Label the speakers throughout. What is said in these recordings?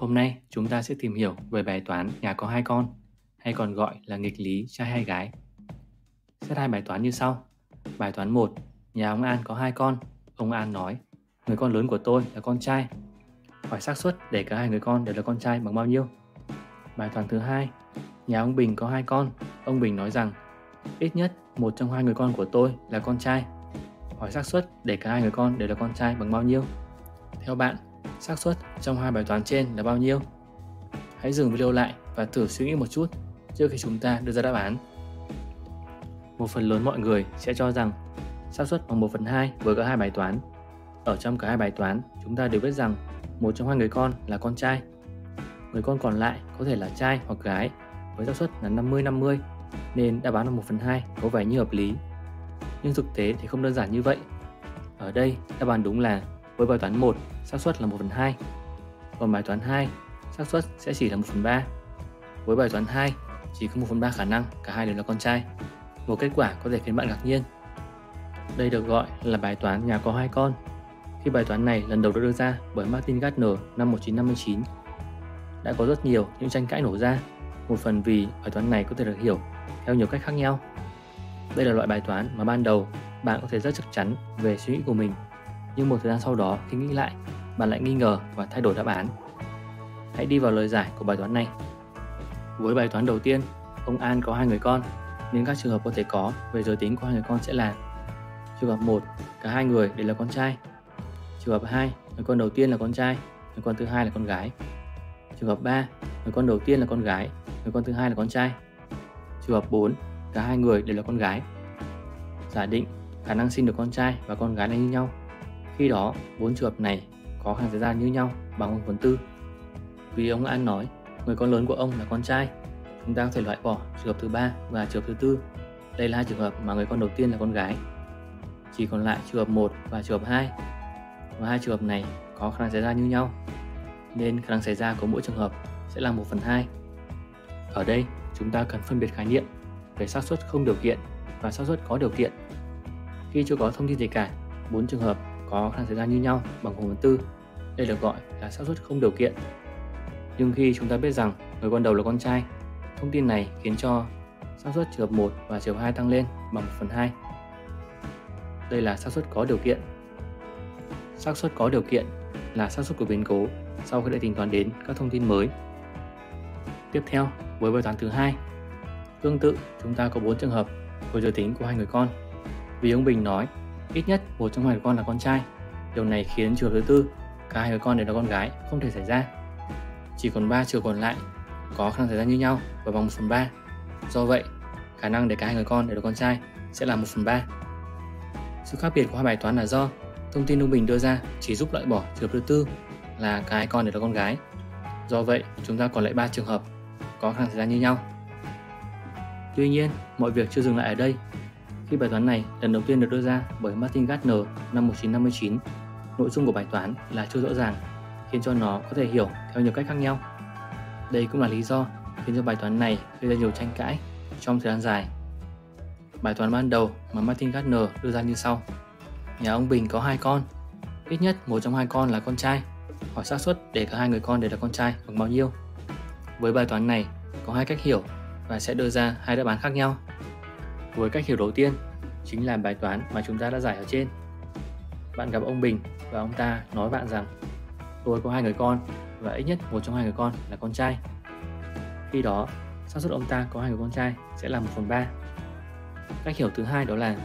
Speaker 1: Hôm nay chúng ta sẽ tìm hiểu về bài toán nhà có hai con, hay còn gọi là nghịch lý trai hay gái. Xét hai bài toán như sau. Bài toán 1, nhà ông An có hai con. Ông An nói, người con lớn của tôi là con trai. Hỏi xác suất để cả hai người con đều là con trai bằng bao nhiêu? Bài toán thứ hai, nhà ông Bình có hai con. Ông Bình nói rằng, ít nhất một trong hai người con của tôi là con trai. Hỏi xác suất để cả hai người con đều là con trai bằng bao nhiêu? Theo bạn, xác suất trong hai bài toán trên là bao nhiêu? Hãy dừng video lại và thử suy nghĩ một chút trước khi chúng ta đưa ra đáp án. Một phần lớn mọi người sẽ cho rằng xác suất bằng 1 phần 2 với cả hai bài toán. Ở trong cả hai bài toán, chúng ta đều biết rằng một trong hai người con là con trai. Người con còn lại có thể là trai hoặc gái với xác suất là 50-50 nên đáp án là 1 phần 2 có vẻ như hợp lý. Nhưng thực tế thì không đơn giản như vậy. Ở đây, đáp án đúng là với bài toán 1, xác suất là 1 phần 2. Còn bài toán 2, xác suất sẽ chỉ là 1 phần 3. Với bài toán 2, chỉ có 1 phần 3 khả năng cả hai đều là con trai. Một kết quả có thể khiến bạn ngạc nhiên. Đây được gọi là bài toán nhà có hai con. Khi bài toán này lần đầu được đưa ra bởi Martin Gardner năm 1959, đã có rất nhiều những tranh cãi nổ ra, một phần vì bài toán này có thể được hiểu theo nhiều cách khác nhau. Đây là loại bài toán mà ban đầu bạn có thể rất chắc chắn về suy nghĩ của mình nhưng một thời gian sau đó khi nghĩ lại, bạn lại nghi ngờ và thay đổi đáp án. Hãy đi vào lời giải của bài toán này. Với bài toán đầu tiên, ông An có hai người con, nên các trường hợp có thể có về giới tính của hai người con sẽ là Trường hợp 1, cả hai người đều là con trai. Trường hợp 2, người con đầu tiên là con trai, người con thứ hai là con gái. Trường hợp 3, người con đầu tiên là con gái, người con thứ hai là con trai. Trường hợp 4, cả hai người đều là con gái. Giả định khả năng sinh được con trai và con gái là như nhau khi đó, bốn trường hợp này có khả năng xảy ra như nhau bằng 1 phần tư. Vì ông An nói, người con lớn của ông là con trai, chúng ta có thể loại bỏ trường hợp thứ ba và trường hợp thứ tư. Đây là hai trường hợp mà người con đầu tiên là con gái. Chỉ còn lại trường hợp 1 và trường hợp 2. Và hai trường hợp này có khả năng xảy ra như nhau. Nên khả năng xảy ra của mỗi trường hợp sẽ là 1 phần 2. Ở đây, chúng ta cần phân biệt khái niệm về xác suất không điều kiện và xác suất có điều kiện. Khi chưa có thông tin gì cả, bốn trường hợp có khả năng xảy ra như nhau bằng cùng phần tư. Đây được gọi là xác suất không điều kiện. Nhưng khi chúng ta biết rằng người con đầu là con trai, thông tin này khiến cho xác suất trường hợp 1 và trường hợp 2 tăng lên bằng 1 phần 2. Đây là xác suất có điều kiện. xác suất có điều kiện là xác suất của biến cố sau khi đã tính toán đến các thông tin mới. Tiếp theo, với bài toán thứ hai, tương tự chúng ta có 4 trường hợp với giới tính của hai người con. Vì ông Bình nói Ít nhất một trong hai đứa con là con trai. Điều này khiến trường hợp thứ tư, cả hai người con đều là con gái, không thể xảy ra. Chỉ còn 3 trường còn lại có khả năng xảy ra như nhau và bằng 1 phần 3. Do vậy, khả năng để cả hai người con đều là con trai sẽ là 1 phần 3. Sự khác biệt của hai bài toán là do thông tin trung bình đưa ra chỉ giúp loại bỏ trường hợp thứ tư là cả hai con đều là con gái. Do vậy, chúng ta còn lại 3 trường hợp có khả năng xảy ra như nhau. Tuy nhiên, mọi việc chưa dừng lại ở đây khi bài toán này lần đầu tiên được đưa ra bởi Martin Gardner năm 1959, nội dung của bài toán là chưa rõ ràng, khiến cho nó có thể hiểu theo nhiều cách khác nhau. Đây cũng là lý do khiến cho bài toán này gây ra nhiều tranh cãi trong thời gian dài. Bài toán ban đầu mà Martin Gardner đưa ra như sau. Nhà ông Bình có hai con, ít nhất một trong hai con là con trai. Hỏi xác suất để cả hai người con đều là con trai bằng bao nhiêu? Với bài toán này có hai cách hiểu và sẽ đưa ra hai đáp án khác nhau. Với cách hiểu đầu tiên, chính là bài toán mà chúng ta đã giải ở trên. Bạn gặp ông Bình và ông ta nói bạn rằng tôi có hai người con và ít nhất một trong hai người con là con trai. Khi đó, xác suất ông ta có hai người con trai sẽ là 1 phần 3. Cách hiểu thứ hai đó là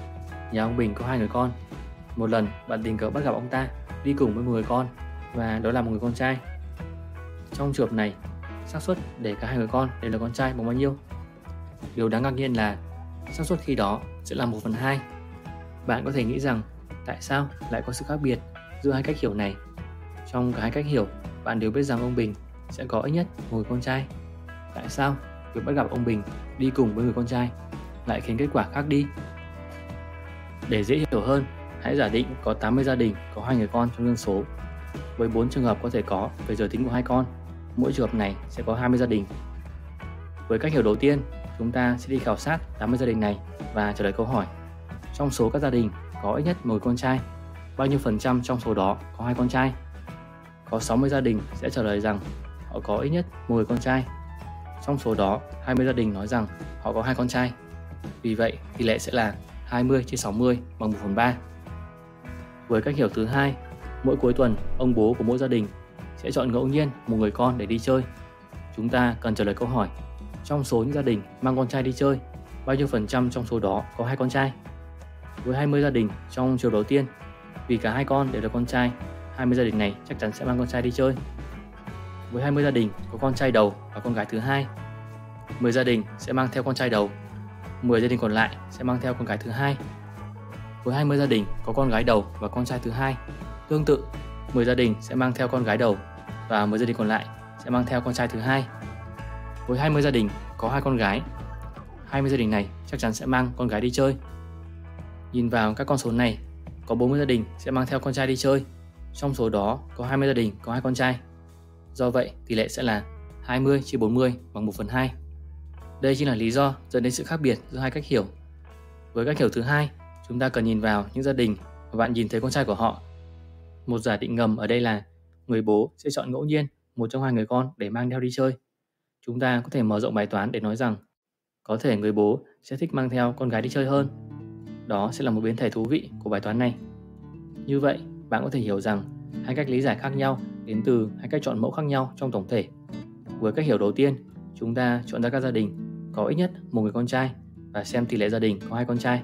Speaker 1: nhà ông Bình có hai người con. Một lần bạn tình cờ bắt gặp ông ta đi cùng với một người con và đó là một người con trai. Trong trường hợp này, xác suất để cả hai người con đều là con trai bằng bao nhiêu? Điều đáng ngạc nhiên là xác suất khi đó sẽ là 1 phần 2. Bạn có thể nghĩ rằng tại sao lại có sự khác biệt giữa hai cách hiểu này? Trong cả hai cách hiểu, bạn đều biết rằng ông Bình sẽ có ít nhất một người con trai. Tại sao việc bắt gặp ông Bình đi cùng với người con trai lại khiến kết quả khác đi? Để dễ hiểu hơn, hãy giả định có 80 gia đình có hai người con trong dân số. Với 4 trường hợp có thể có về giới tính của hai con, mỗi trường hợp này sẽ có 20 gia đình. Với cách hiểu đầu tiên, chúng ta sẽ đi khảo sát 80 gia đình này và trả lời câu hỏi. Trong số các gia đình có ít nhất một con trai, bao nhiêu phần trăm trong số đó có hai con trai? Có 60 gia đình sẽ trả lời rằng họ có ít nhất một người con trai. Trong số đó, 20 gia đình nói rằng họ có hai con trai. Vì vậy, tỷ lệ sẽ là 20 trên 60 bằng 1 phần 3. Với cách hiểu thứ hai, mỗi cuối tuần, ông bố của mỗi gia đình sẽ chọn ngẫu nhiên một người con để đi chơi. Chúng ta cần trả lời câu hỏi, trong số những gia đình mang con trai đi chơi, bao nhiêu phần trăm trong số đó có hai con trai? Với 20 gia đình trong chiều đầu tiên, vì cả hai con đều là con trai, 20 gia đình này chắc chắn sẽ mang con trai đi chơi. Với 20 gia đình có con trai đầu và con gái thứ hai, 10 gia đình sẽ mang theo con trai đầu, 10 gia đình còn lại sẽ mang theo con gái thứ hai. Với 20 gia đình có con gái đầu và con trai thứ hai, tương tự, 10 gia đình sẽ mang theo con gái đầu và 10 gia đình còn lại sẽ mang theo con trai thứ hai. Với 20 gia đình có hai con gái, 20 gia đình này chắc chắn sẽ mang con gái đi chơi. Nhìn vào các con số này, có 40 gia đình sẽ mang theo con trai đi chơi. Trong số đó có 20 gia đình có hai con trai. Do vậy, tỷ lệ sẽ là 20 chia 40 bằng 1 phần 2. Đây chính là lý do dẫn đến sự khác biệt giữa hai cách hiểu. Với cách hiểu thứ hai, chúng ta cần nhìn vào những gia đình mà bạn nhìn thấy con trai của họ. Một giả định ngầm ở đây là người bố sẽ chọn ngẫu nhiên một trong hai người con để mang theo đi chơi. Chúng ta có thể mở rộng bài toán để nói rằng có thể người bố sẽ thích mang theo con gái đi chơi hơn. Đó sẽ là một biến thể thú vị của bài toán này. Như vậy, bạn có thể hiểu rằng hai cách lý giải khác nhau đến từ hai cách chọn mẫu khác nhau trong tổng thể. Với cách hiểu đầu tiên, chúng ta chọn ra các gia đình có ít nhất một người con trai và xem tỷ lệ gia đình có hai con trai.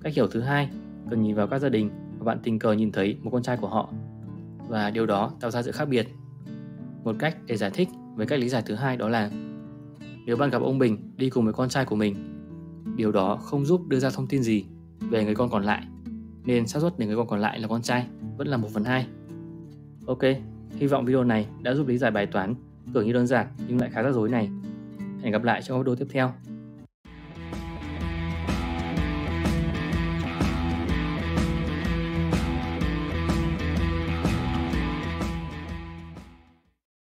Speaker 1: Cách hiểu thứ hai, cần nhìn vào các gia đình và bạn tình cờ nhìn thấy một con trai của họ và điều đó tạo ra sự khác biệt. Một cách để giải thích với cách lý giải thứ hai đó là nếu bạn gặp ông Bình đi cùng với con trai của mình, điều đó không giúp đưa ra thông tin gì về người con còn lại, nên xác suất để người con còn lại là con trai vẫn là 1 phần 2. Ok, hy vọng video này đã giúp lý giải bài toán tưởng như đơn giản nhưng lại khá rắc rối này. Hẹn gặp lại trong video tiếp theo.